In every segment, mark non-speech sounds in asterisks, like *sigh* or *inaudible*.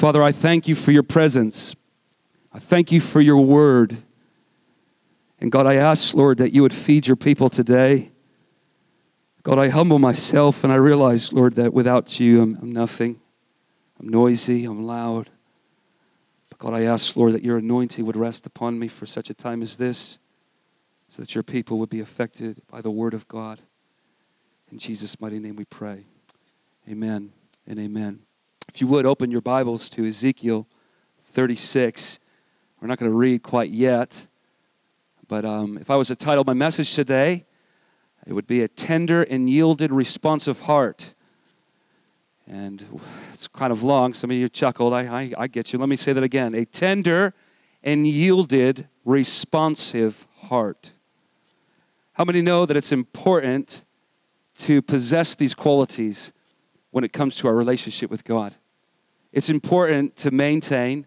Father, I thank you for your presence. I thank you for your word. And God, I ask, Lord, that you would feed your people today. God, I humble myself and I realize, Lord, that without you, I'm, I'm nothing. I'm noisy, I'm loud. But God, I ask, Lord, that your anointing would rest upon me for such a time as this, so that your people would be affected by the word of God. In Jesus' mighty name we pray. Amen and amen. If you would open your Bibles to Ezekiel 36. We're not going to read quite yet, but um, if I was to title my message today, it would be a tender and yielded responsive heart. And it's kind of long. Some of you chuckled. I, I, I get you. Let me say that again. A tender and yielded responsive heart. How many know that it's important to possess these qualities when it comes to our relationship with God? It's important to maintain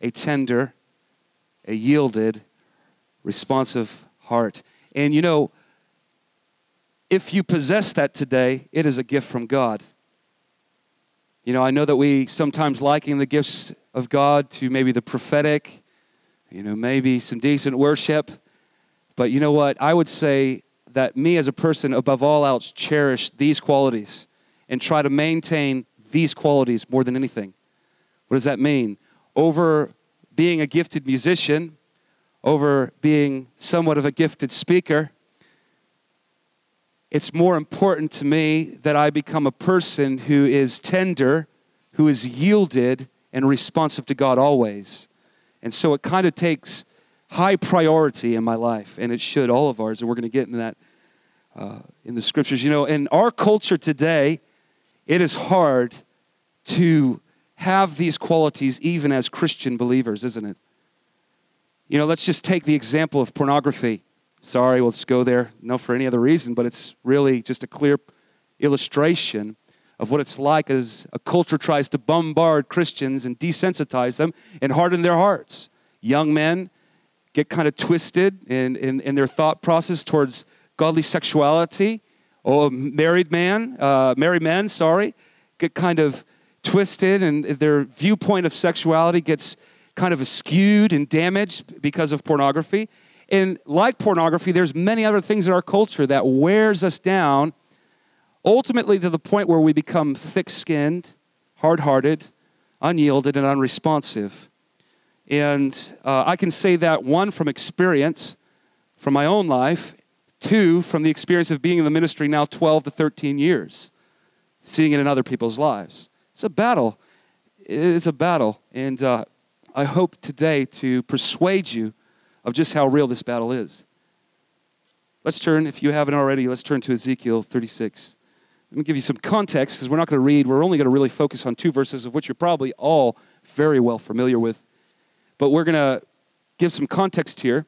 a tender, a yielded, responsive heart. And you know, if you possess that today, it is a gift from God. You know, I know that we sometimes liken the gifts of God to maybe the prophetic, you know, maybe some decent worship. But you know what? I would say that me as a person, above all else, cherish these qualities and try to maintain these qualities more than anything. What does that mean? Over being a gifted musician, over being somewhat of a gifted speaker, it's more important to me that I become a person who is tender, who is yielded and responsive to God always. And so it kind of takes high priority in my life, and it should all of ours. And we're going to get into that uh, in the scriptures. You know, in our culture today, it is hard to have these qualities even as Christian believers, isn't it? You know, let's just take the example of pornography. Sorry, we'll just go there, no for any other reason, but it's really just a clear illustration of what it's like as a culture tries to bombard Christians and desensitize them and harden their hearts. Young men get kind of twisted in, in, in their thought process towards godly sexuality. Or married man, uh, married men, sorry, get kind of twisted and their viewpoint of sexuality gets kind of skewed and damaged because of pornography. And like pornography, there's many other things in our culture that wears us down, ultimately to the point where we become thick-skinned, hard-hearted, unyielded, and unresponsive. And uh, I can say that one from experience, from my own life, two from the experience of being in the ministry now 12 to 13 years, seeing it in other people's lives. It's a battle. It's a battle. And uh, I hope today to persuade you of just how real this battle is. Let's turn, if you haven't already, let's turn to Ezekiel 36. Let me give you some context because we're not going to read. We're only going to really focus on two verses, of which you're probably all very well familiar with. But we're going to give some context here.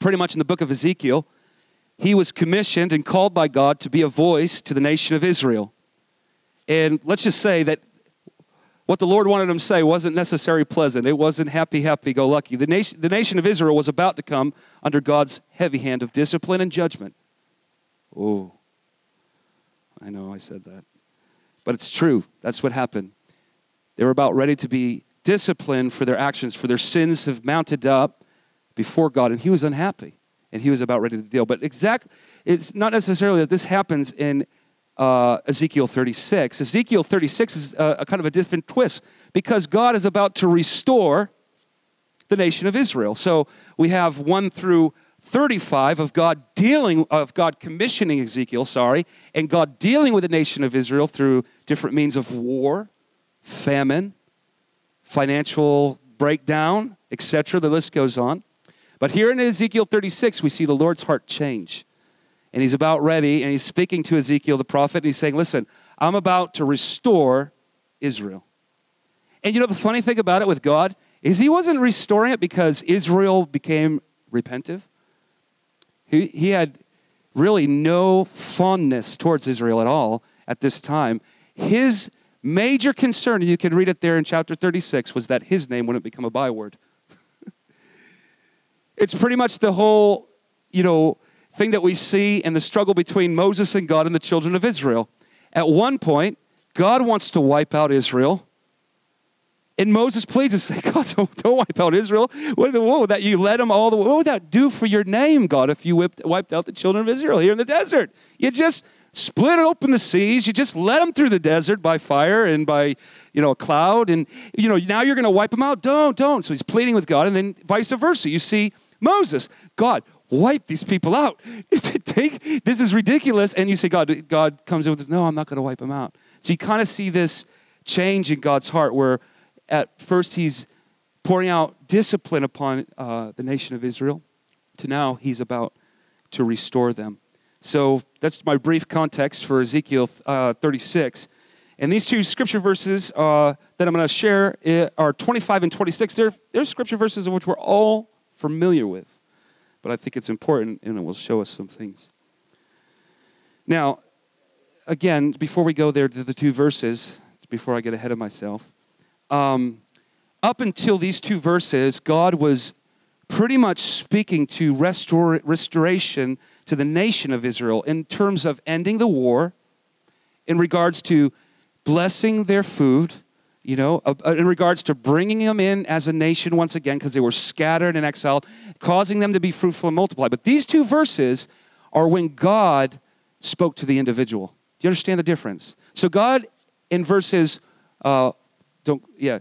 Pretty much in the book of Ezekiel, he was commissioned and called by God to be a voice to the nation of Israel. And let's just say that what the Lord wanted them to say wasn't necessarily pleasant. It wasn't happy, happy, go lucky. The nation, the nation of Israel was about to come under God's heavy hand of discipline and judgment. Oh, I know I said that. But it's true. That's what happened. They were about ready to be disciplined for their actions, for their sins have mounted up before God, and he was unhappy. And he was about ready to deal. But exact, it's not necessarily that this happens in uh, Ezekiel 36. Ezekiel 36 is a, a kind of a different twist because God is about to restore the nation of Israel. So we have 1 through 35 of God dealing of God commissioning Ezekiel, sorry, and God dealing with the nation of Israel through different means of war, famine, financial breakdown, etc. The list goes on. But here in Ezekiel 36 we see the Lord's heart change and he's about ready, and he's speaking to Ezekiel the prophet, and he's saying, Listen, I'm about to restore Israel. And you know, the funny thing about it with God is he wasn't restoring it because Israel became repentive. He, he had really no fondness towards Israel at all at this time. His major concern, and you can read it there in chapter 36, was that his name wouldn't become a byword. *laughs* it's pretty much the whole, you know, thing that we see in the struggle between Moses and God and the children of Israel. At one point, God wants to wipe out Israel. And Moses pleads and *laughs* says, God, don't, don't wipe out Israel. What, what would that you led them all the way? What would that do for your name, God, if you whipped, wiped out the children of Israel here in the desert? You just split open the seas. You just let them through the desert by fire and by, you know, a cloud. And, you know, now you're going to wipe them out. Don't, don't. So he's pleading with God. And then vice versa. You see Moses, God, wipe these people out. *laughs* Take, this is ridiculous. And you say, God, God comes in with, no, I'm not going to wipe them out. So you kind of see this change in God's heart where at first he's pouring out discipline upon uh, the nation of Israel, to now he's about to restore them. So that's my brief context for Ezekiel uh, 36. And these two scripture verses uh, that I'm going to share eh, are 25 and 26. They're, they're scripture verses which we're all familiar with, but I think it's important and it will show us some things. Now, again, before we go there to the two verses, before I get ahead of myself, um, up until these two verses, God was pretty much speaking to restore, restoration to the nation of Israel in terms of ending the war, in regards to blessing their food, you know, uh, uh, in regards to bringing them in as a nation once again because they were scattered and exiled, causing them to be fruitful and multiply. But these two verses are when God spoke to the individual. Do you understand the difference? So God, in verses uh, don't, yeah,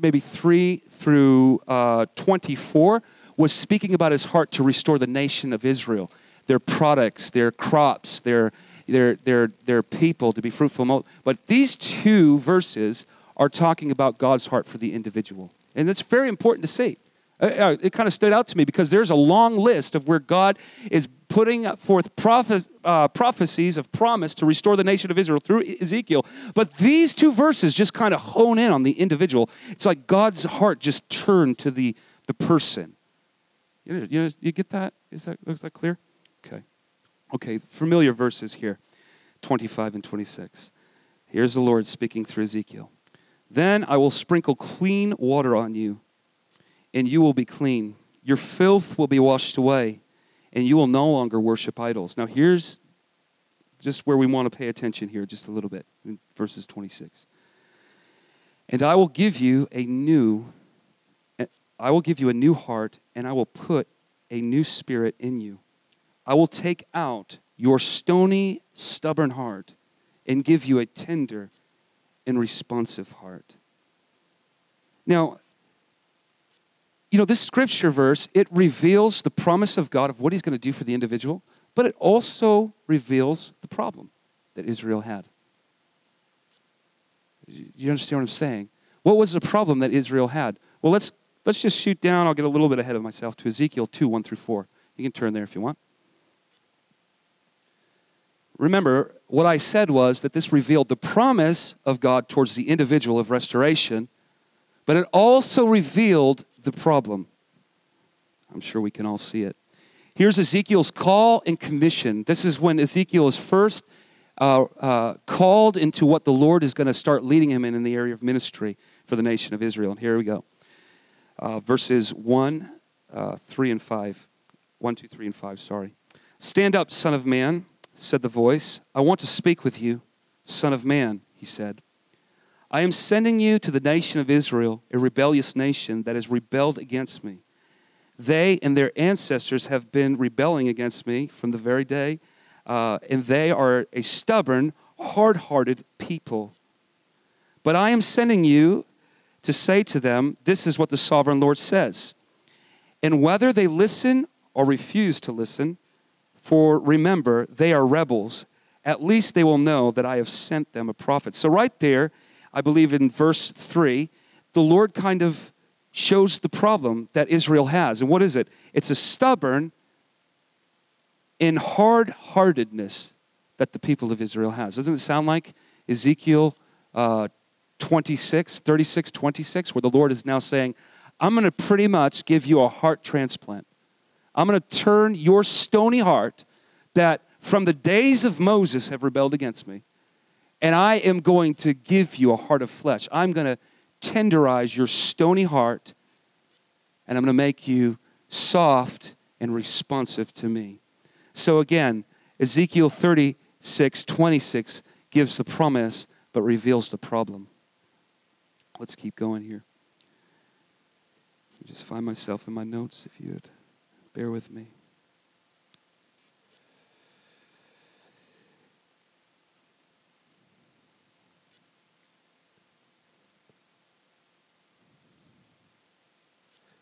maybe 3 through uh, 24, was speaking about his heart to restore the nation of Israel, their products, their crops, their, their, their, their people to be fruitful. But these two verses are talking about God's heart for the individual. And it's very important to see. Uh, uh, it kind of stood out to me because there's a long list of where God is putting forth prophe- uh, prophecies of promise to restore the nation of Israel through Ezekiel. But these two verses just kind of hone in on the individual. It's like God's heart just turned to the, the person. You, you, you get that? Is that, is that clear? Okay. Okay, familiar verses here 25 and 26. Here's the Lord speaking through Ezekiel. Then I will sprinkle clean water on you and you will be clean. Your filth will be washed away, and you will no longer worship idols. Now, here's just where we want to pay attention here just a little bit in verses 26. And I will give you a new I will give you a new heart and I will put a new spirit in you. I will take out your stony, stubborn heart and give you a tender and responsive heart. Now, you know, this scripture verse, it reveals the promise of God of what he's going to do for the individual, but it also reveals the problem that Israel had. Do You understand what I'm saying? What was the problem that Israel had? Well, let's, let's just shoot down. I'll get a little bit ahead of myself to Ezekiel 2 1 through 4. You can turn there if you want. Remember, what I said was that this revealed the promise of God towards the individual of restoration, but it also revealed the problem. I'm sure we can all see it. Here's Ezekiel's call and commission. This is when Ezekiel is first uh, uh, called into what the Lord is going to start leading him in in the area of ministry for the nation of Israel. And here we go. Uh, verses 1, uh, 3, and 5. 1, 2, 3, and 5, sorry. Stand up, Son of Man, said the voice. I want to speak with you, Son of Man, he said. I am sending you to the nation of Israel, a rebellious nation that has rebelled against me. They and their ancestors have been rebelling against me from the very day, uh, and they are a stubborn, hard hearted people. But I am sending you to say to them, This is what the sovereign Lord says. And whether they listen or refuse to listen, for remember, they are rebels, at least they will know that I have sent them a prophet. So, right there, I believe in verse 3, the Lord kind of shows the problem that Israel has. And what is it? It's a stubborn and hard heartedness that the people of Israel has. Doesn't it sound like Ezekiel uh, 26, 36, 26, where the Lord is now saying, I'm going to pretty much give you a heart transplant. I'm going to turn your stony heart that from the days of Moses have rebelled against me and I am going to give you a heart of flesh. I'm going to tenderize your stony heart, and I'm going to make you soft and responsive to me. So again, Ezekiel 36, 26 gives the promise but reveals the problem. Let's keep going here. Just find myself in my notes if you would bear with me.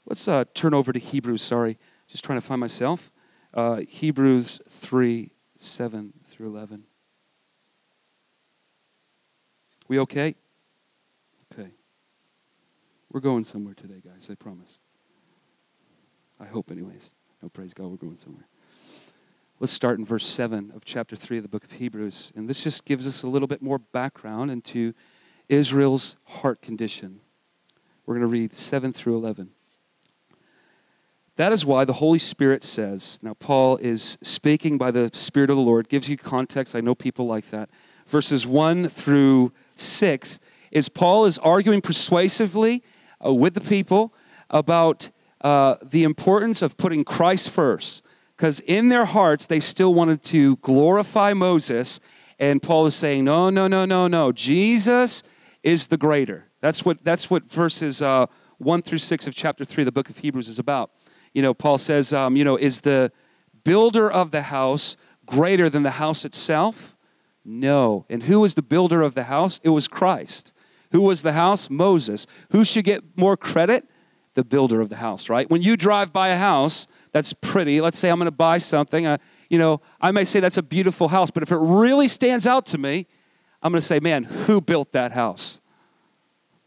Let's uh, turn over to Hebrews. Sorry, just trying to find myself. Uh, Hebrews 3 7 through 11. We okay? Okay. We're going somewhere today, guys, I promise. I hope, anyways. No, praise God, we're going somewhere. Let's start in verse 7 of chapter 3 of the book of Hebrews. And this just gives us a little bit more background into Israel's heart condition. We're going to read 7 through 11. That is why the Holy Spirit says, now Paul is speaking by the Spirit of the Lord, gives you context. I know people like that. Verses 1 through 6 is Paul is arguing persuasively uh, with the people about uh, the importance of putting Christ first. Because in their hearts, they still wanted to glorify Moses. And Paul is saying, no, no, no, no, no. Jesus is the greater. That's what, that's what verses uh, 1 through 6 of chapter 3 of the book of Hebrews is about you know, Paul says, um, you know, is the builder of the house greater than the house itself? No. And who was the builder of the house? It was Christ. Who was the house? Moses. Who should get more credit? The builder of the house, right? When you drive by a house that's pretty, let's say I'm going to buy something, uh, you know, I may say that's a beautiful house, but if it really stands out to me, I'm going to say, man, who built that house?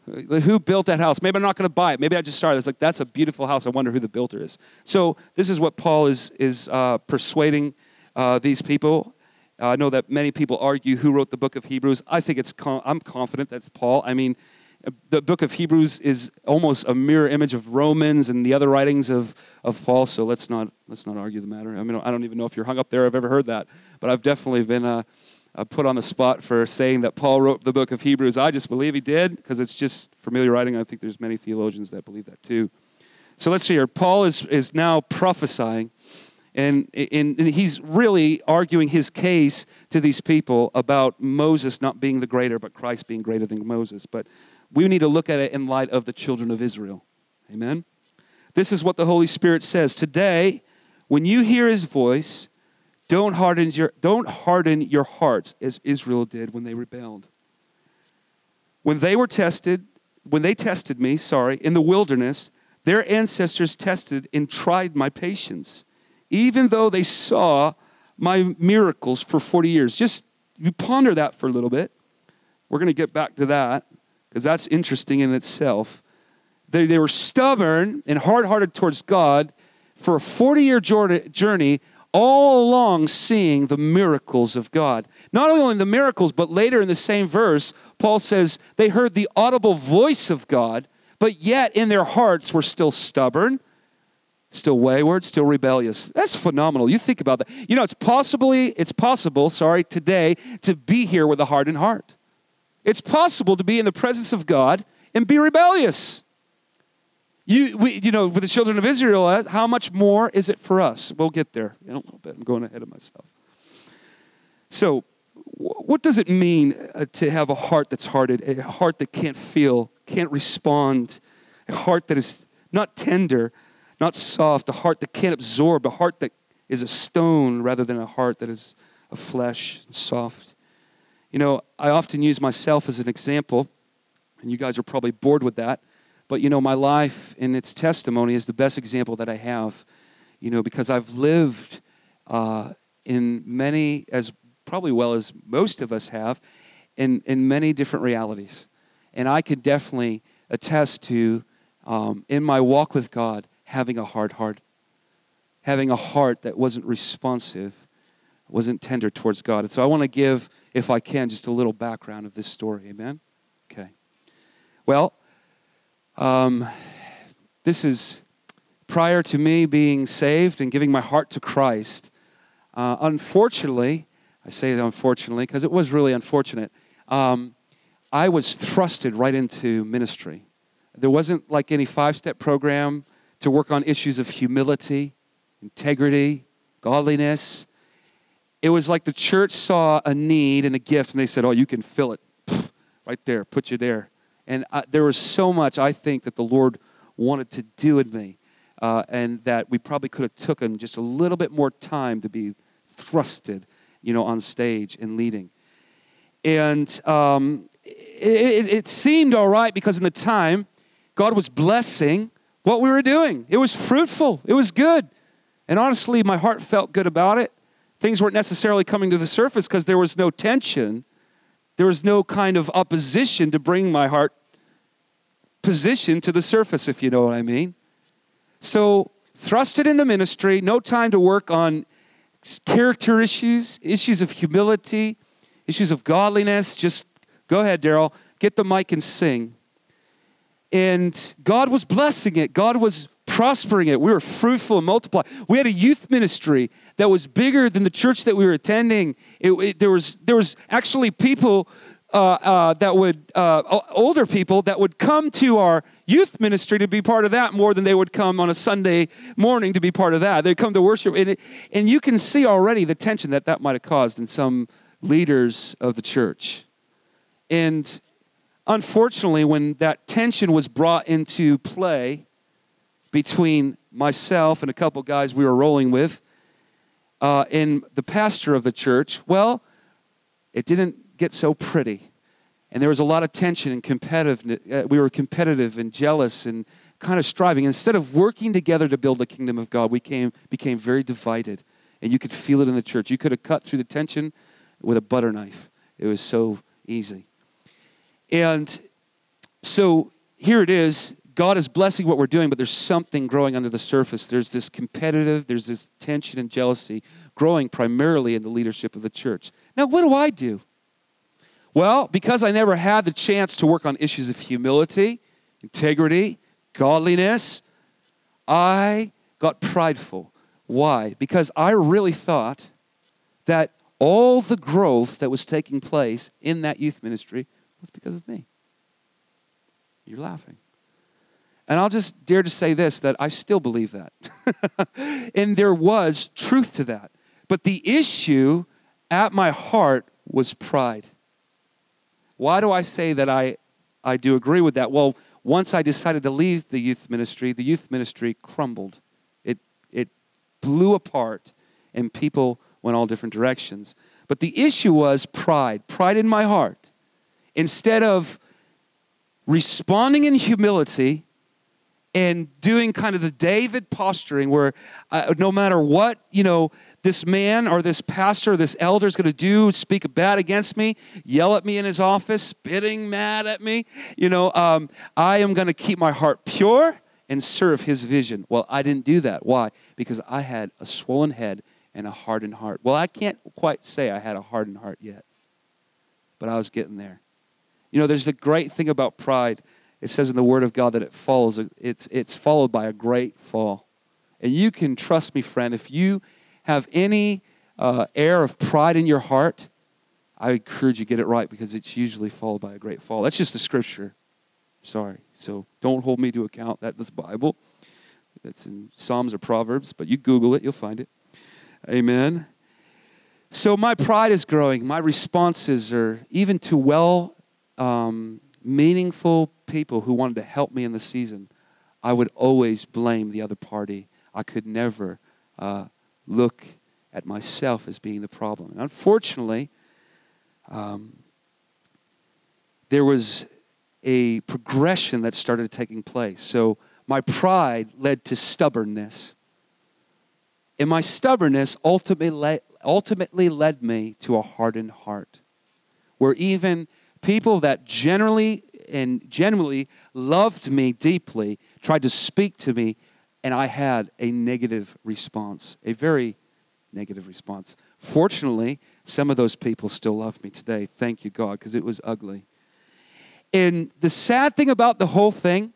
Who built that house? Maybe I'm not going to buy it. Maybe I just started. It's like, that's a beautiful house. I wonder who the builder is. So, this is what Paul is, is uh, persuading uh, these people. Uh, I know that many people argue who wrote the book of Hebrews. I think it's, com- I'm confident that's Paul. I mean, the book of Hebrews is almost a mirror image of Romans and the other writings of, of Paul. So let's not, let's not argue the matter. I mean, I don't even know if you're hung up there. I've ever heard that. But I've definitely been uh, uh, put on the spot for saying that Paul wrote the book of Hebrews. I just believe he did because it's just familiar writing. I think there's many theologians that believe that too. So let's see here. Paul is, is now prophesying, and, and, and he's really arguing his case to these people about Moses not being the greater, but Christ being greater than Moses. But we need to look at it in light of the children of Israel. Amen? This is what the Holy Spirit says. Today, when you hear his voice, don't harden your, don't harden your hearts as Israel did when they rebelled. When they were tested, when they tested me, sorry, in the wilderness, their ancestors tested and tried my patience, even though they saw my miracles for 40 years. Just you ponder that for a little bit. We're going to get back to that because that's interesting in itself. They, they were stubborn and hard hearted towards God for a 40 year journey all along seeing the miracles of God. Not only the miracles, but later in the same verse, Paul says they heard the audible voice of God, but yet in their hearts were still stubborn, still wayward, still rebellious. That's phenomenal. You think about that. You know, it's possibly it's possible, sorry, today to be here with a hardened heart. It's possible to be in the presence of God and be rebellious. You, we, you know, with the children of Israel, uh, how much more is it for us? We'll get there in a little bit. I'm going ahead of myself. So, what does it mean uh, to have a heart that's hearted, a heart that can't feel, can't respond, a heart that is not tender, not soft, a heart that can't absorb, a heart that is a stone rather than a heart that is a flesh and soft? You know, I often use myself as an example, and you guys are probably bored with that. But you know, my life and its testimony is the best example that I have, you know, because I've lived uh, in many, as probably well as most of us have, in, in many different realities. And I could definitely attest to, um, in my walk with God, having a hard heart, having a heart that wasn't responsive, wasn't tender towards God. And so I want to give, if I can, just a little background of this story. Amen? Okay. Well, um, this is prior to me being saved and giving my heart to Christ. Uh, unfortunately, I say unfortunately because it was really unfortunate. Um, I was thrusted right into ministry. There wasn't like any five step program to work on issues of humility, integrity, godliness. It was like the church saw a need and a gift and they said, Oh, you can fill it *laughs* right there, put you there And uh, there was so much I think that the Lord wanted to do in me, uh, and that we probably could have took taken just a little bit more time to be thrusted, you know, on stage and leading. And um, it, it seemed all right because in the time, God was blessing what we were doing. It was fruitful, it was good. And honestly, my heart felt good about it. Things weren't necessarily coming to the surface because there was no tension. There was no kind of opposition to bring my heart position to the surface, if you know what I mean. So, thrusted in the ministry, no time to work on character issues, issues of humility, issues of godliness. Just go ahead, Darrell, get the mic and sing. And God was blessing it. God was prospering it. We were fruitful and multiply. We had a youth ministry that was bigger than the church that we were attending. It, it, there, was, there was actually people uh, uh, that would, uh, older people that would come to our youth ministry to be part of that more than they would come on a Sunday morning to be part of that. They'd come to worship. And, it, and you can see already the tension that that might have caused in some leaders of the church. And unfortunately, when that tension was brought into play between myself and a couple guys we were rolling with uh, and the pastor of the church, well, it didn't get so pretty. And there was a lot of tension and competitive. Uh, we were competitive and jealous and kind of striving. Instead of working together to build the kingdom of God, we came, became very divided. And you could feel it in the church. You could have cut through the tension with a butter knife. It was so easy. And so here it is. God is blessing what we're doing, but there's something growing under the surface. There's this competitive, there's this tension and jealousy growing primarily in the leadership of the church. Now, what do I do? Well, because I never had the chance to work on issues of humility, integrity, godliness, I got prideful. Why? Because I really thought that all the growth that was taking place in that youth ministry was because of me. You're laughing. And I'll just dare to say this that I still believe that. *laughs* and there was truth to that. But the issue at my heart was pride. Why do I say that I, I do agree with that? Well, once I decided to leave the youth ministry, the youth ministry crumbled. It, it blew apart, and people went all different directions. But the issue was pride, pride in my heart. Instead of responding in humility and doing kind of the David posturing where uh, no matter what, you know, this man or this pastor or this elder is going to do, speak bad against me, yell at me in his office, spitting mad at me, you know, um, I am going to keep my heart pure and serve his vision. Well, I didn't do that. Why? Because I had a swollen head and a hardened heart. Well, I can't quite say I had a hardened heart yet, but I was getting there. You know, there's a great thing about pride. It says in the Word of God that it follows, it's, it's followed by a great fall. And you can trust me, friend, if you have any uh, air of pride in your heart, I encourage you to get it right because it's usually followed by a great fall. That's just the scripture. Sorry. So don't hold me to account. That this Bible. That's in Psalms or Proverbs, but you Google it, you'll find it. Amen. So my pride is growing. My responses are even to well um, meaningful people who wanted to help me in the season. I would always blame the other party. I could never uh, look at myself as being the problem. And unfortunately, um, there was a progression that started taking place. So my pride led to stubbornness. And my stubbornness ultimately ultimately led me to a hardened heart, where even people that generally and genuinely loved me deeply tried to speak to me, and I had a negative response, a very negative response. Fortunately, some of those people still love me today. Thank you, God, because it was ugly. And the sad thing about the whole thing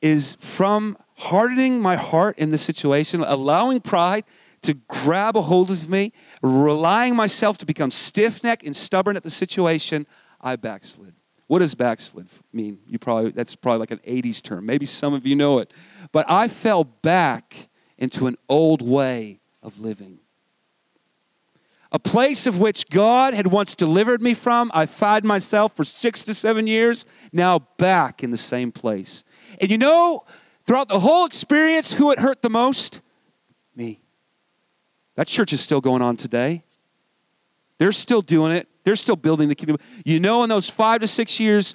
is from hardening my heart in the situation, allowing pride to grab a hold of me, relying myself to become stiff necked and stubborn at the situation, I backslid. What does backslid mean? You probably that's probably like an 80s term. Maybe some of you know it. But I fell back into an old way of living. a place of which God had once delivered me from. I find myself for six to seven years, now back in the same place. And you know, throughout the whole experience, who it hurt the most? Me. That church is still going on today. They're still doing it. They're still building the kingdom. You know, in those five to six years,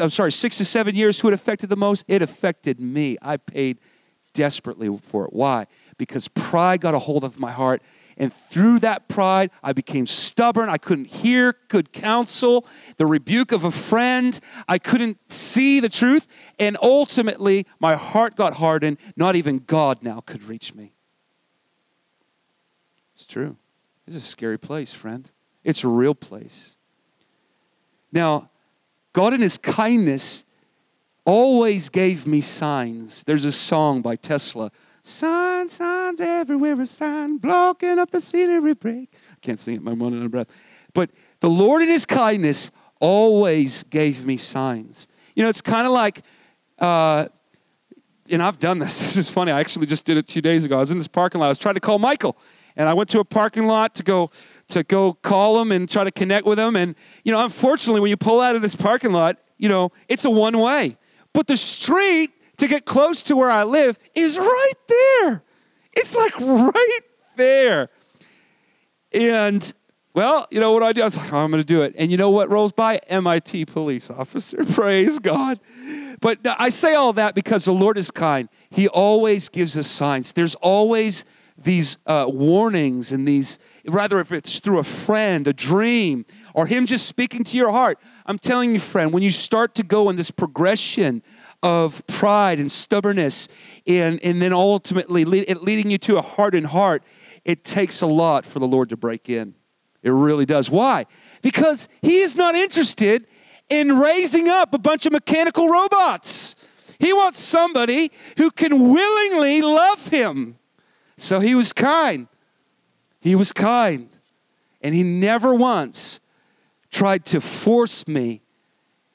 I'm sorry, six to seven years, who it affected the most? It affected me. I paid desperately for it. Why? Because pride got a hold of my heart. And through that pride, I became stubborn. I couldn't hear good counsel, the rebuke of a friend. I couldn't see the truth. And ultimately, my heart got hardened. Not even God now could reach me. It's true. It's a scary place, friend. It's a real place. Now, God in His kindness always gave me signs. There's a song by Tesla Signs, signs everywhere, a sign blocking up the scenery break. I can't sing it, my one a breath. But the Lord in His kindness always gave me signs. You know, it's kind of like, uh, and I've done this. *laughs* This is funny. I actually just did it two days ago. I was in this parking lot. I was trying to call Michael, and I went to a parking lot to go to go call them and try to connect with them. And you know, unfortunately, when you pull out of this parking lot, you know, it's a one way. But the street to get close to where I live is right there. It's like right there. And well, you know what I do? I was like, oh, I'm going to do it. And you know what rolls by? MIT police officer. *laughs* Praise God. But I say all that because the Lord is kind. He always gives us signs. There's always these uh, warnings and these, rather if it's through a friend, a dream, or Him just speaking to your heart. I'm telling you, friend, when you start to go in this progression of pride and stubbornness, and, and then ultimately lead, leading you to a hardened heart, it takes a lot for the Lord to break in. It really does. Why? Because He is not interested in raising up a bunch of mechanical robots. He wants somebody who can willingly love Him. So He was kind. He was kind. And He never once tried to force me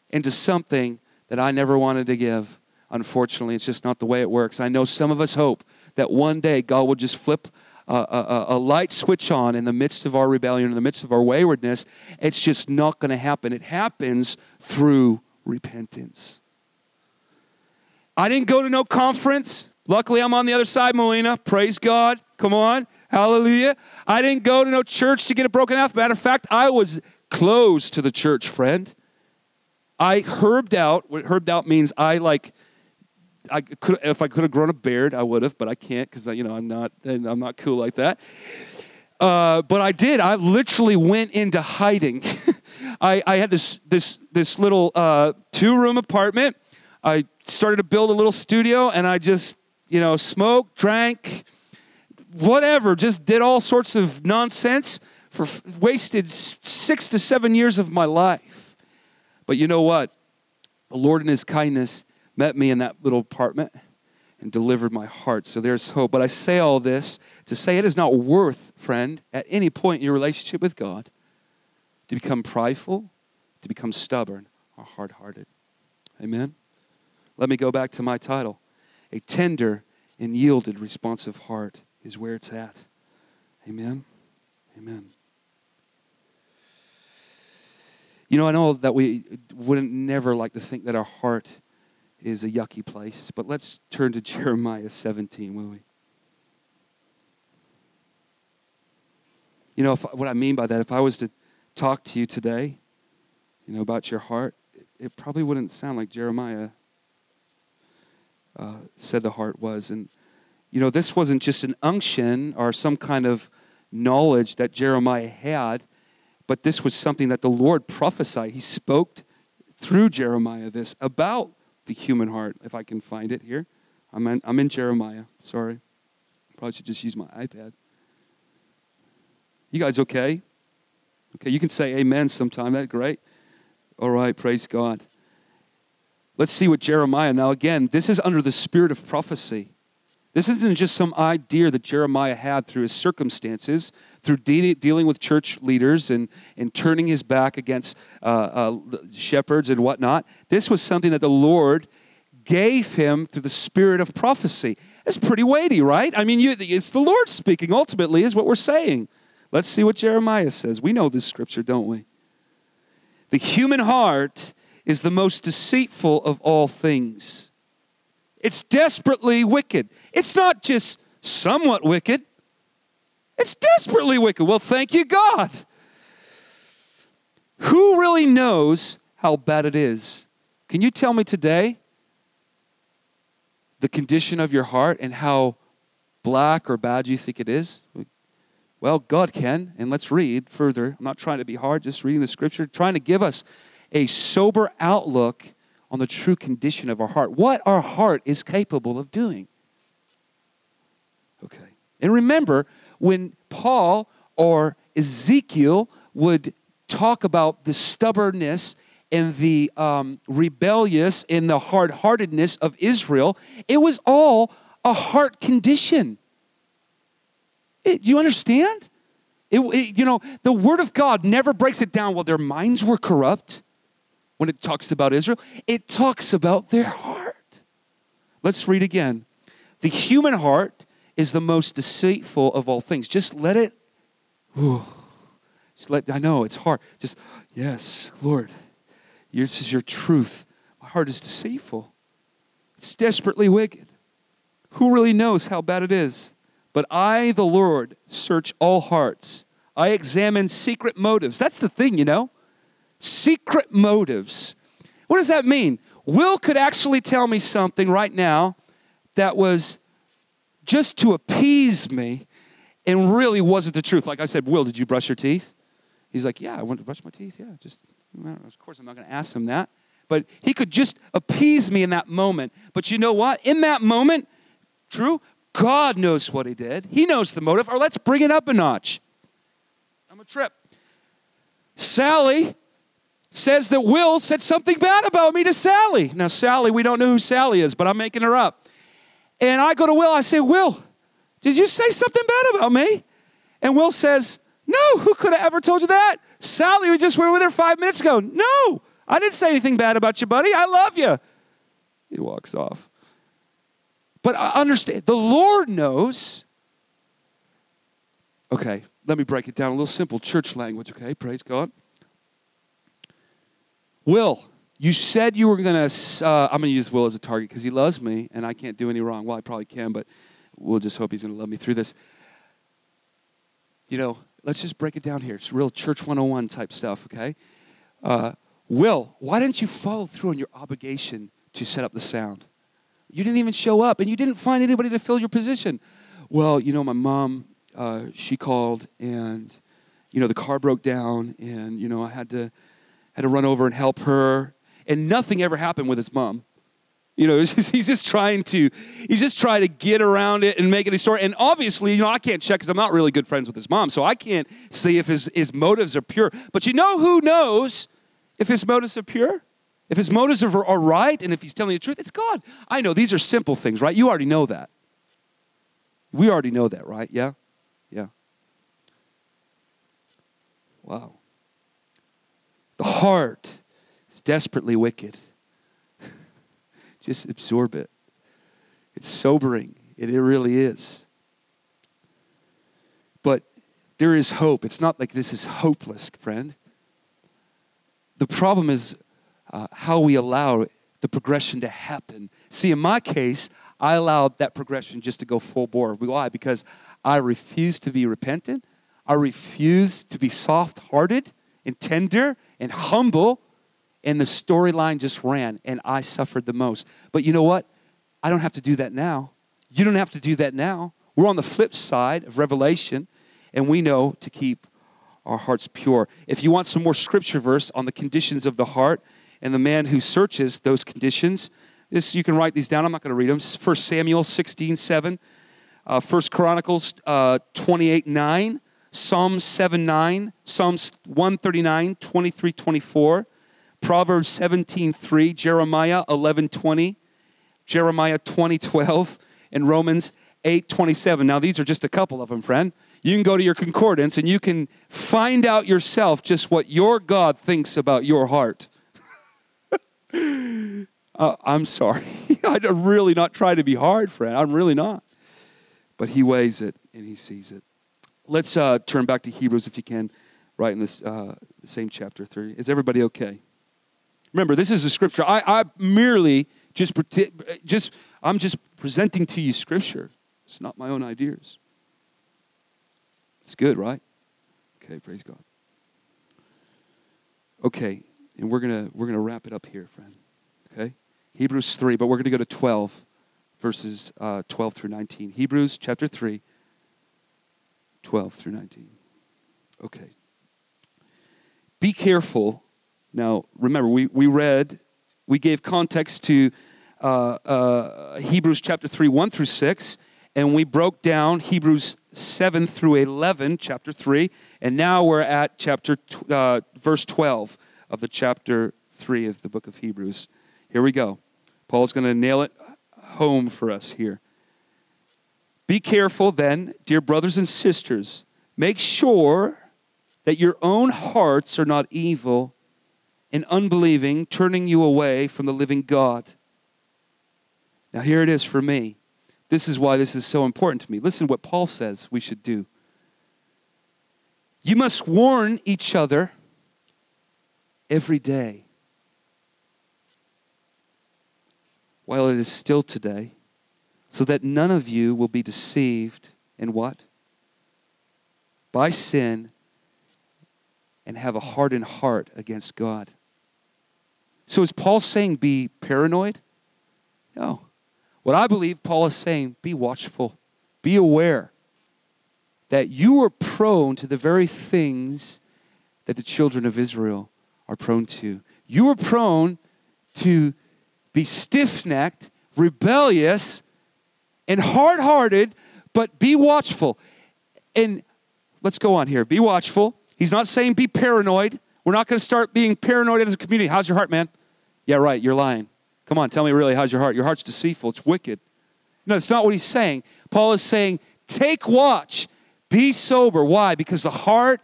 into something that I never wanted to give. Unfortunately, it's just not the way it works. I know some of us hope that one day God will just flip a, a, a, light switch on in the midst of our rebellion, in the midst of our waywardness. It's just not going to happen. It happens through repentance. I didn't go to no conference. Luckily, I'm on the other side, Melina. Praise God. Come on. Hallelujah. I didn't go to no church to get it broken out. Matter of fact, I was close to the church, friend. I herbed out. What herbed out means I like. I could if I could have grown a beard, I would have, but I can't because you know I'm not and I'm not cool like that. Uh, but I did. I literally went into hiding. *laughs* I, I had this this this little uh, two room apartment. I started to build a little studio, and I just you know smoked, drank, whatever, just did all sorts of nonsense for wasted six to seven years of my life. But you know what? The Lord in His kindness met me in that little apartment and delivered my heart. So there's hope. But I say all this to say it is not worth, friend, at any point in your relationship with God, to become prideful, to become stubborn, or hard hearted. Amen? Let me go back to my title. A tender and yielded, responsive heart is where it's at. Amen? Amen. You know, I know that we wouldn't never like to think that our heart is a yucky place, but let's turn to *laughs* Jeremiah 17, will we? You know, if, what I mean by that, if I was to talk to you today, you know, about your heart, it, it probably wouldn't sound like Jeremiah uh, said the heart was. And, you know, this wasn't just an unction or some kind of knowledge that Jeremiah had but this was something that the Lord prophesied. He spoke through Jeremiah this about the human heart, if I can find it here. I'm in, I'm in Jeremiah. Sorry. Probably should just use my iPad. You guys okay? Okay, you can say amen sometime. That's great. All right, praise God. Let's see what Jeremiah, now again, this is under the spirit of prophecy. This isn't just some idea that Jeremiah had through his circumstances, through de- dealing with church leaders and, and turning his back against uh, uh, shepherds and whatnot. This was something that the Lord gave him through the spirit of prophecy. It's pretty weighty, right? I mean, you, it's the Lord speaking ultimately, is what we're saying. Let's see what Jeremiah says. We know this scripture, don't we? The human heart is the most deceitful of all things. It's desperately wicked. It's not just somewhat wicked, it's desperately wicked. Well, thank you, God. Who really knows how bad it is? Can you tell me today the condition of your heart and how black or bad you think it is? Well, God can, and let's read further. I'm not trying to be hard, just reading the scripture, trying to give us a sober outlook on the true condition of our heart, what our heart is capable of doing. Okay. And remember, when Paul or Ezekiel would talk about the stubbornness and the um, rebellious and the hard heartedness of Israel, it was all a heart condition. It, you understand? It, it, you know, the Word of God never breaks it down. Well, their minds were corrupt when it talks about Israel, it talks about their heart. Let's read again. The human heart is the most deceitful of all things. Just let it, whew, just let, I know it's hard. Just, yes, Lord, this is your truth. My heart is deceitful, it's desperately wicked. Who really knows how bad it is? But I, the Lord, search all hearts. I examine secret motives. That's the thing, you know. Secret motives. What does that mean? Will could actually tell me something right now that was just to appease me and really wasn't the truth. Like I said, Will, did you brush your teeth? He's like, Yeah, I went to brush my teeth. Yeah, just, of course, I'm not going to ask him that. But he could just appease me in that moment. But you know what? In that moment, true, God knows what he did. He knows the motive. Or let's bring it up a notch. I'm a trip. Sally says that Will said something bad about me to Sally. Now, Sally, we don't know who Sally is, but I'm making her up. And I go to Will, I say, Will, did you say something bad about me? And Will says, No, who could have ever told you that? Sally, we just were with her five minutes ago. No, I didn't say anything bad about you, buddy. I love you. He walks off. But I understand, the Lord knows. Okay, let me break it down a little simple church language, okay? Praise God. Will, you said you were going to, uh, I'm going to use Will as a target because he loves me and I can't do any wrong. Well, I probably can, but we'll just hope he's going to love me through this. You know, let's just break it down here. It's real church 101 type stuff, okay? Uh, Will, why didn't you follow through on your obligation to set up the sound? You didn't even show up and you didn't find anybody to fill your position. Well, you know, my mom, uh, she called and, you know, the car broke down and, you know, I had to, had to run over and help her and nothing ever happened with his mom. You know, *laughs* just, he's just trying to, he's just trying to get around it and make it a story. And obviously, you know, I can't check because I'm not really good friends with his mom, so I can't see if his, his motives are pure. But you know who knows if his motives are pure? If his motives are, are right and if he's telling the truth, it's God. I know these are simple things, right? You already know that. We already know that, right? Yeah? Yeah. Wow. The heart is desperately wicked. *laughs* Just absorb it. It's sobering. It, it really is. But there is hope. It's not like this is hopeless, friend. The problem is uh, how we allow the progression to happen. See, in my case, I allowed that progression just to go full bore. Why? Because I refused to be repentant. I refused to be soft hearted and tender and humble and the storyline just ran, and I suffered the most. But you know what? I don't have to do that now. You don't have to do that now. We're on the flip side of Revelation, and we know to keep our hearts pure. If you want some more scripture verse on the conditions of the heart and the man who searches those conditions, this you can write these down. I'm not going to read them. 1 Samuel 16, 7, uh, 1 Chronicles uh, 28, 9, Psalm 7, 9, Psalms 139, 23, 24. Proverbs 17:3, Jeremiah 11:20, Jeremiah 20:12, and Romans 8:27. Now these are just a couple of them, friend. You can go to your concordance and you can find out yourself just what your God thinks about your heart. *laughs* uh, I'm sorry. *laughs* I'm really not trying to be hard, friend. I'm really not. But he weighs it and he sees it. Let's uh, turn back to Hebrews if you can, right in this uh, same chapter 3. Is everybody okay? Remember, this is a scripture. I, I merely just, just, I'm just presenting to you scripture. It's not my own ideas. It's good, right? Okay, praise God. Okay, and we're gonna we're gonna wrap it up here, friend. Okay, Hebrews three, but we're gonna go to twelve, verses uh, twelve through nineteen. Hebrews chapter three, 12 through 19. Okay. Be careful. Now, remember, we, we read, we gave context to uh, uh, Hebrews chapter 3, 1 through 6, and we broke down Hebrews 7 through 11, chapter 3, and now we're at chapter uh, verse 12 of the chapter 3 of the book of Hebrews. Here we go. Paul's going to nail it home for us here. Be careful then, dear brothers and sisters. Make sure that your own hearts are not evil and unbelieving, turning you away from the living God. Now, here it is for me. This is why this is so important to me. Listen to what Paul says we should do. You must warn each other every day while it is still today so that none of you will be deceived in what? By sin and have a hardened heart against God. So is Paul saying be paranoid? No. What I believe Paul is saying, be watchful, be aware that you are prone to the very things that the children of Israel are prone to. You are prone to be stiff necked, rebellious, and hard hearted, but be watchful. And let's go on here. Be watchful. He's not saying be paranoid. We're not going to start being paranoid as a community. How's your heart, man? Yeah, right. You're lying. Come on, tell me really, how's your heart? Your heart's deceitful. It's wicked. No, it's not what he's saying. Paul is saying, take watch, be sober. Why? Because the heart,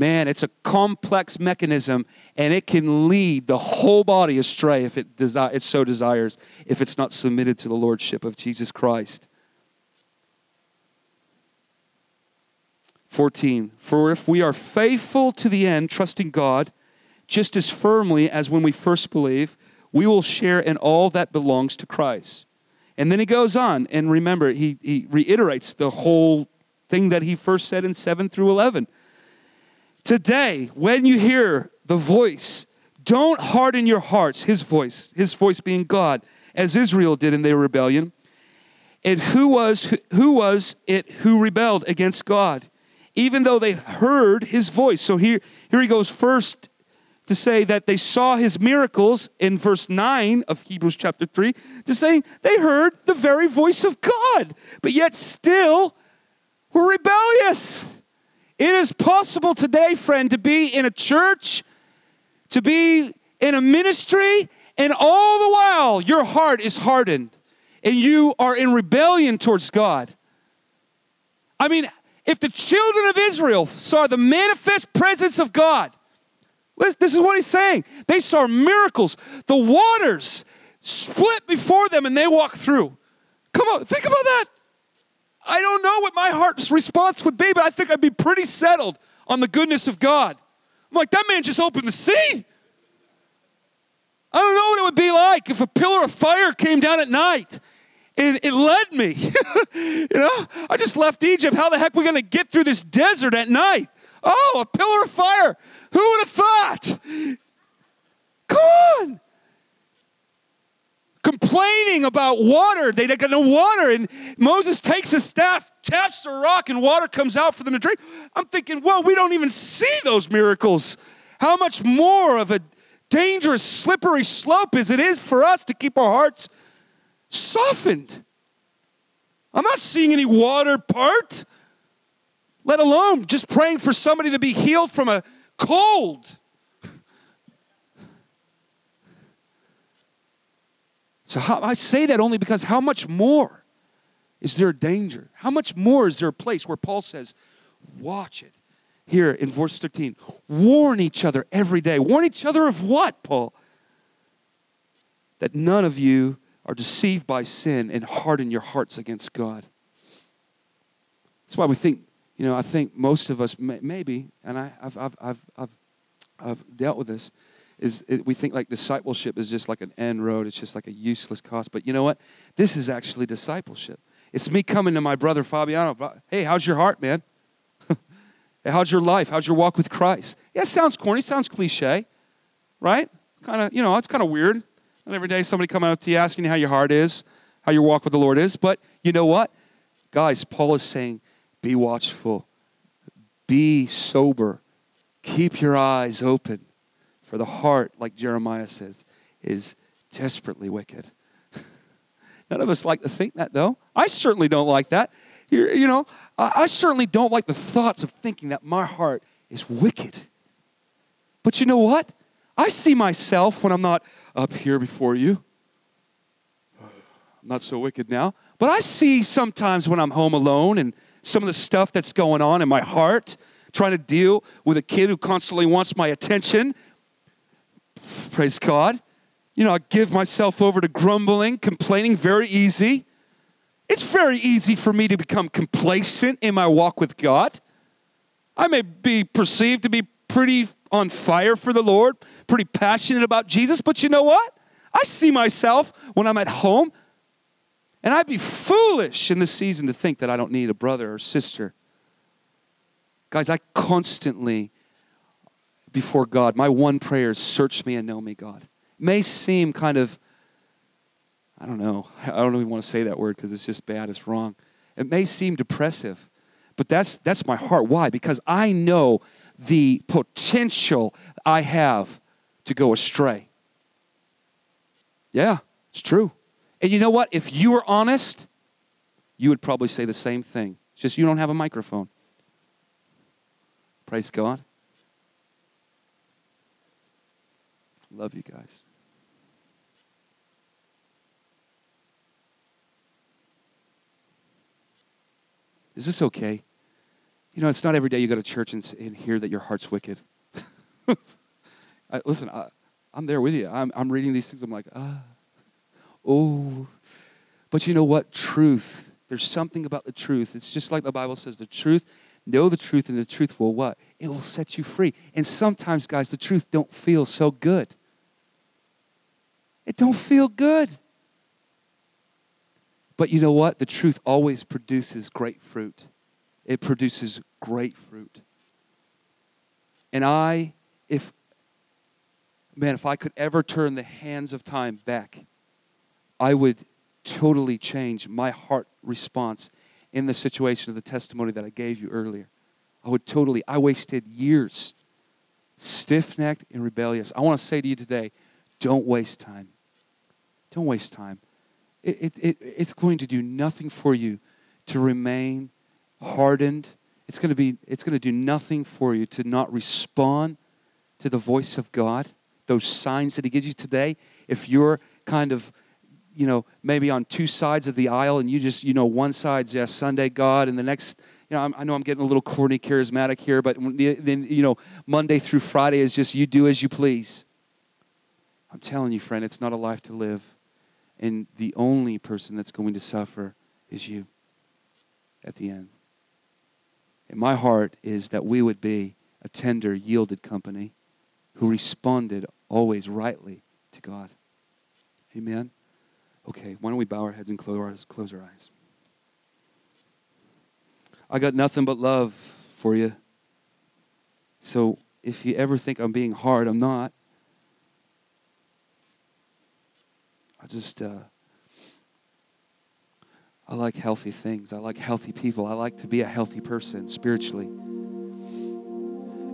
man, it's a complex mechanism and it can lead the whole body astray if it, desi- it so desires, if it's not submitted to the lordship of Jesus Christ. 14. For if we are faithful to the end, trusting God just as firmly as when we first believe, we will share in all that belongs to Christ. And then he goes on, and remember, he, he reiterates the whole thing that he first said in 7 through 11. Today, when you hear the voice, don't harden your hearts, his voice, his voice being God, as Israel did in their rebellion. And who was, who was it who rebelled against God? Even though they heard his voice. So here, here he goes first to say that they saw his miracles in verse 9 of Hebrews chapter 3, to say they heard the very voice of God, but yet still were rebellious. It is possible today, friend, to be in a church, to be in a ministry, and all the while your heart is hardened and you are in rebellion towards God. I mean, if the children of Israel saw the manifest presence of God, this is what he's saying. They saw miracles. The waters split before them and they walked through. Come on, think about that. I don't know what my heart's response would be, but I think I'd be pretty settled on the goodness of God. I'm like, that man just opened the sea. I don't know what it would be like if a pillar of fire came down at night and it led me. *laughs* you know, I just left Egypt. How the heck are we going to get through this desert at night? Oh, a pillar of fire. Who would have thought? Come on. Complaining about water. They didn't got no water. And Moses takes his staff, taps the rock, and water comes out for them to drink. I'm thinking, well, we don't even see those miracles. How much more of a dangerous, slippery slope is it is for us to keep our hearts softened? I'm not seeing any water part let alone just praying for somebody to be healed from a cold. So how, I say that only because how much more is there a danger? How much more is there a place where Paul says, watch it? Here in verse 13, warn each other every day. Warn each other of what, Paul? That none of you are deceived by sin and harden your hearts against God. That's why we think You know, I think most of us, may, maybe, and I, have I've, I've, I've, I've dealt with this, is it, we think like discipleship is just like an end road. It's just like a useless cost. But you know what? This is actually discipleship. It's me coming to my brother Fabiano. Hey, how's your heart, man? *laughs* how's your life? How's your walk with Christ? Yeah, sounds corny, sounds cliche, right? Kind of, you know, it's kind of weird. And every day somebody coming up to you asking you how your heart is, how your walk with the Lord is. But you know what? Guys, Paul is saying, be watchful, be sober, keep your eyes open. For the heart, like Jeremiah says, is desperately wicked. *laughs* None of us like to think that, though. I certainly don't like that. You're, you know, I, I certainly don't like the thoughts of thinking that my heart is wicked. But you know what? I see myself when I'm not up here before you. I'm not so wicked now. But I see sometimes when I'm home alone and some of the stuff that's going on in my heart, trying to deal with a kid who constantly wants my attention. Praise God. You know, I give myself over to grumbling, complaining, very easy. It's very easy for me to become complacent in my walk with God. I may be perceived to be pretty on fire for the Lord, pretty passionate about Jesus, but you know what? I see myself when I'm at home, and I'd be foolish in this season to think that I don't need a brother or sister. Guys, I constantly, before God, my one prayer is search me and know me, God It may seem kind of, I don't know, I don't even want to say that word because it's just bad, it's wrong. It may seem depressive, but that's, that's my heart. Why? Because I know the potential I have to go astray. Yeah, it's true. And you know what? If you were honest, you would probably say the same thing. It's just you don't have a microphone. Praise God. Love you guys. Is this okay? You know, it's not every day you go to church and, and hear that your heart's wicked. *laughs* I, listen, I, am there with you. I'm, I'm reading these things. I'm like, ah, oh. But you know what? Truth. There's something about the truth. It's just like the Bible says the truth, know the truth, and the truth will what? It will set you free. And sometimes, guys, the truth don't feel so good. It don't feel good. But you know what? The truth always produces great fruit. It produces great fruit. And I, if, man, if I could ever turn the hands of time back, I would totally change my heart response in the situation of the testimony that I gave you earlier. I would totally, I wasted years stiff necked and rebellious. I want to say to you today don't waste time. Don't waste time it, it, it, it's going to do nothing for you to remain hardened. It's going to be it's going to do nothing for you to not respond to the voice of God, those signs that he gives you today. If you're kind of you know maybe on two sides of the aisle and you just you know one side's yes Sunday God and the next you know i know I'm getting a little corny charismatic here but then you know Monday through Friday is just you do as you please. I'm telling you friend it's not a life to live. And the only person that's going to suffer is you at the end. And my heart is that we would be a tender, yielded company who responded always rightly to God. Amen? Okay, why don't we bow our heads and close our, close our eyes? I got nothing but love for you. So if you ever think I'm being hard, I'm not. I just, uh, I like healthy things. I like healthy people. I like to be a healthy person spiritually.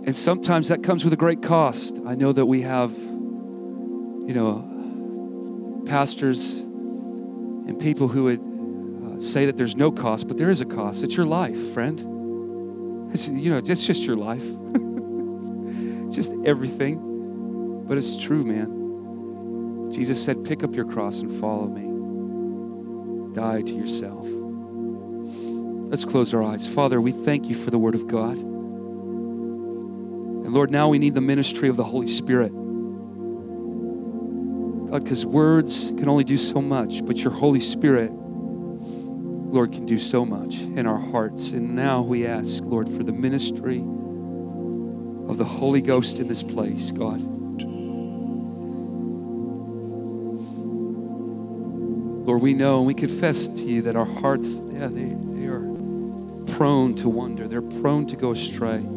And sometimes that comes with a great cost. I know that we have, you know, pastors and people who would uh, say that there's no cost, but there is a cost. It's your life, friend. It's, you know, it's just your life. *laughs* it's just everything. But it's true, man. Jesus said, Pick up your cross and follow me. Die to yourself. Let's close our eyes. Father, we thank you for the Word of God. And Lord, now we need the ministry of the Holy Spirit. God, because words can only do so much, but your Holy Spirit Lord, can do so much in our hearts. And now we ask, Lord, for the ministry of the Holy Ghost in this place, God. Lord, we know and we confess to you that our hearts, yeah, they, they are prone to wander, they're prone to go astray. But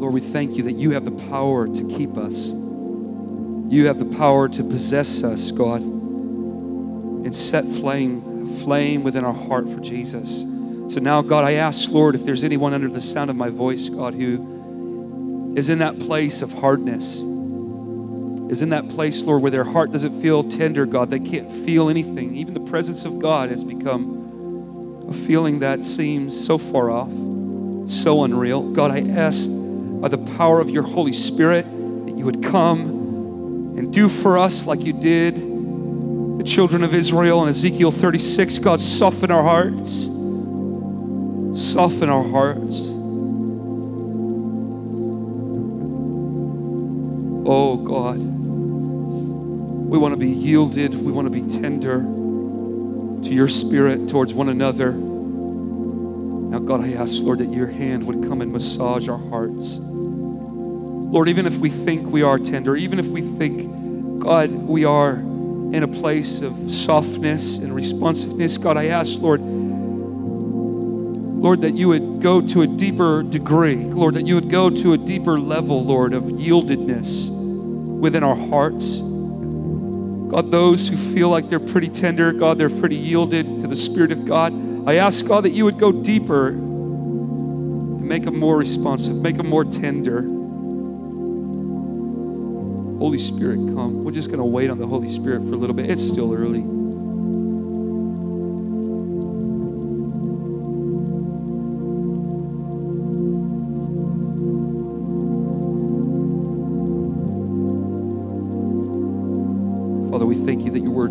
Lord, we thank you that you have the power to keep us. You have the power to possess us, God, and set flame, flame within our heart for Jesus. So now, God, I ask, Lord, if there's anyone under the sound of my voice, God, who is in that place of hardness, is in that place, Lord, where their heart doesn't feel tender, God. They can't feel anything. Even the presence of God has become a feeling that seems so far off, so unreal. God, I ask by the power of your Holy Spirit that you would come and do for us like you did the children of Israel in Ezekiel 36. God, soften our hearts. Soften our hearts. Oh God. We want to be yielded. We want to be tender to your spirit towards one another. Now, God, I ask, Lord, that your hand would come and massage our hearts. Lord, even if we think we are tender, even if we think, God, we are in a place of softness and responsiveness, God, I ask, Lord, Lord, that you would go to a deeper degree. Lord, that you would go to a deeper level, Lord, of yieldedness within our hearts. God, those who feel like they're pretty tender, God, they're pretty yielded to the Spirit of God. I ask, God, that you would go deeper and make them more responsive, make them more tender. Holy Spirit, come. We're just going to wait on the Holy Spirit for a little bit. It's still early.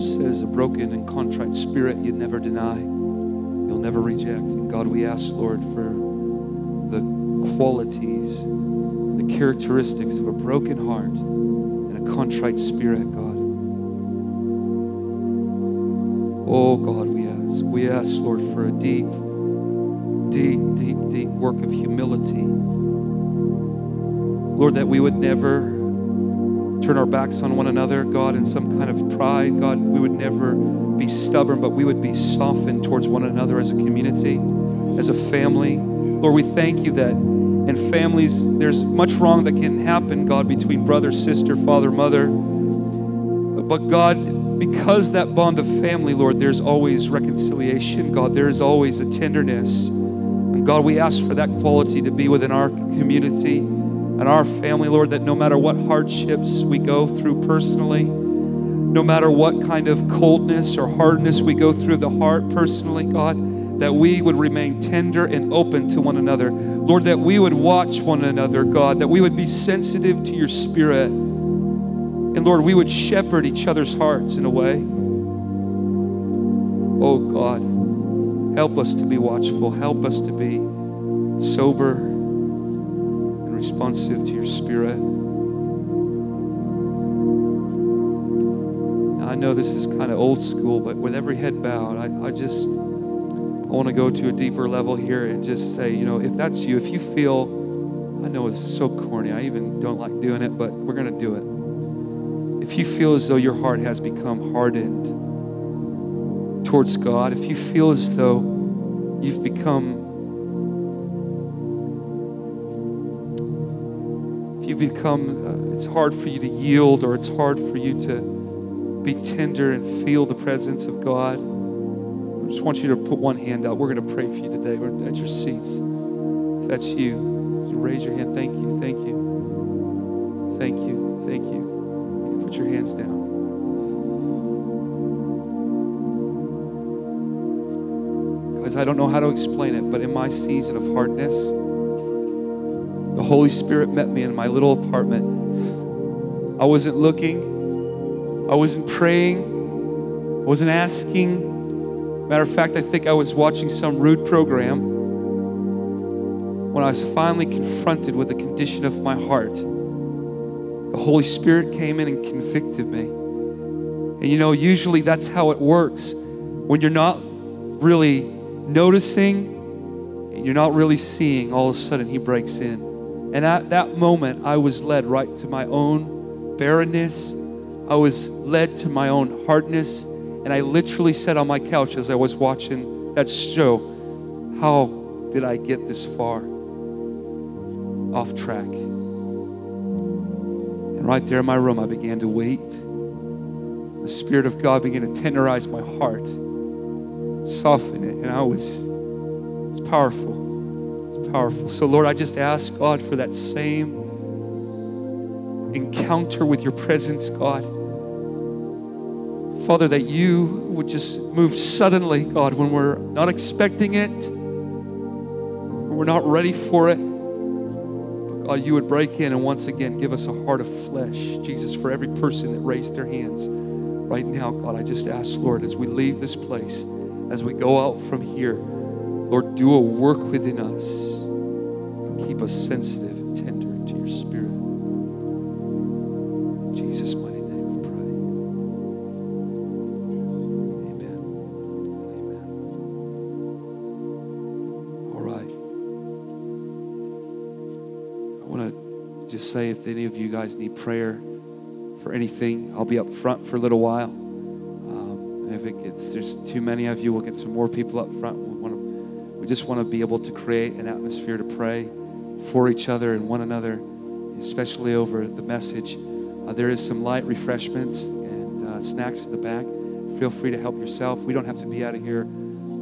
Says, a broken and contrite spirit you never deny, you'll never reject. And God, we ask, Lord, for the qualities, the characteristics of a broken heart and a contrite spirit, God. Oh, God, we ask. We ask, Lord, for a deep, deep, deep, deep work of humility. Lord, that we would never turn our backs on one another, God, in some kind of pride. God, we would never be stubborn, but we would be softened towards one another as a community, as a family. Lord, we thank you that in families there's much wrong that can happen, God, between brother, sister, father, mother. But God, because that bond of family, Lord, there's always reconciliation. God, there is always a tenderness. And God, we ask for that quality to be within our community and our family, Lord, that no matter what hardships we go through personally, no matter what kind of coldness or hardness we go through the heart personally, God, that we would remain tender and open to one another. Lord, that we would watch one another, God, that we would be sensitive to your spirit. And Lord, we would shepherd each other's hearts in a way. Oh God, help us to be watchful, help us to be sober responsive to your spirit. Now, I know this is kind of old school, but with every head bowed, I, I just I want to go to a deeper level here and just say, you know, if that's you, if you feel, I know it's so corny, I even don't like doing it, but we're going to do it. If you feel as though your heart has become hardened towards God, if you feel as though you've become you become, uh, it's hard for you to yield or it's hard for you to be tender and feel the presence of God. I just want you to put one hand out. We're going to pray for you today. We're at your seats. If that's you, raise your hand. Thank you. Thank you. Thank you. Thank you. You can put your hands down. Guys, I don't know how to explain it, but in my season of hardness, the Holy Spirit met me in my little apartment. I wasn't looking, I wasn't praying, I wasn't asking. Matter of fact, I think I was watching some rude program when I was finally confronted with the condition of my heart. The Holy Spirit came in and convicted me. And you know, usually that's how it works when you're not really noticing and you're not really seeing, all of a sudden He breaks in. And at that moment, I was led right to my own barrenness. I was led to my own hardness. And I literally sat on my couch as I was watching that show. How did I get this far off track? And right there in my room, I began to weep. The Spirit of God began to tenderize my heart, soften it, and I was, it's powerful. It's powerful. So, Lord, I just ask God for that same encounter with your presence, God. Father, that you would just move suddenly, God, when we're not expecting it, we're not ready for it. But God, you would break in and once again give us a heart of flesh. Jesus, for every person that raised their hands right now, God, I just ask, Lord, as we leave this place, as we go out from here, Lord, do a work within us and keep us sensitive and tender to your spirit. In Jesus' mighty name we pray. Amen. Amen. All right. I want to just say if any of you guys need prayer for anything, I'll be up front for a little while. Um, if it gets there's too many of you, we'll get some more people up front. We, want to, we just want to be able to create an atmosphere to pray for each other and one another, especially over the message. Uh, there is some light refreshments and uh, snacks in the back. Feel free to help yourself. We don't have to be out of here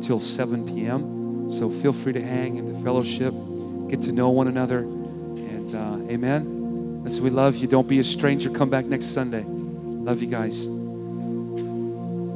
till 7 p.m. So feel free to hang and to fellowship, get to know one another, and uh, amen. And so we love you. Don't be a stranger. Come back next Sunday. Love you guys.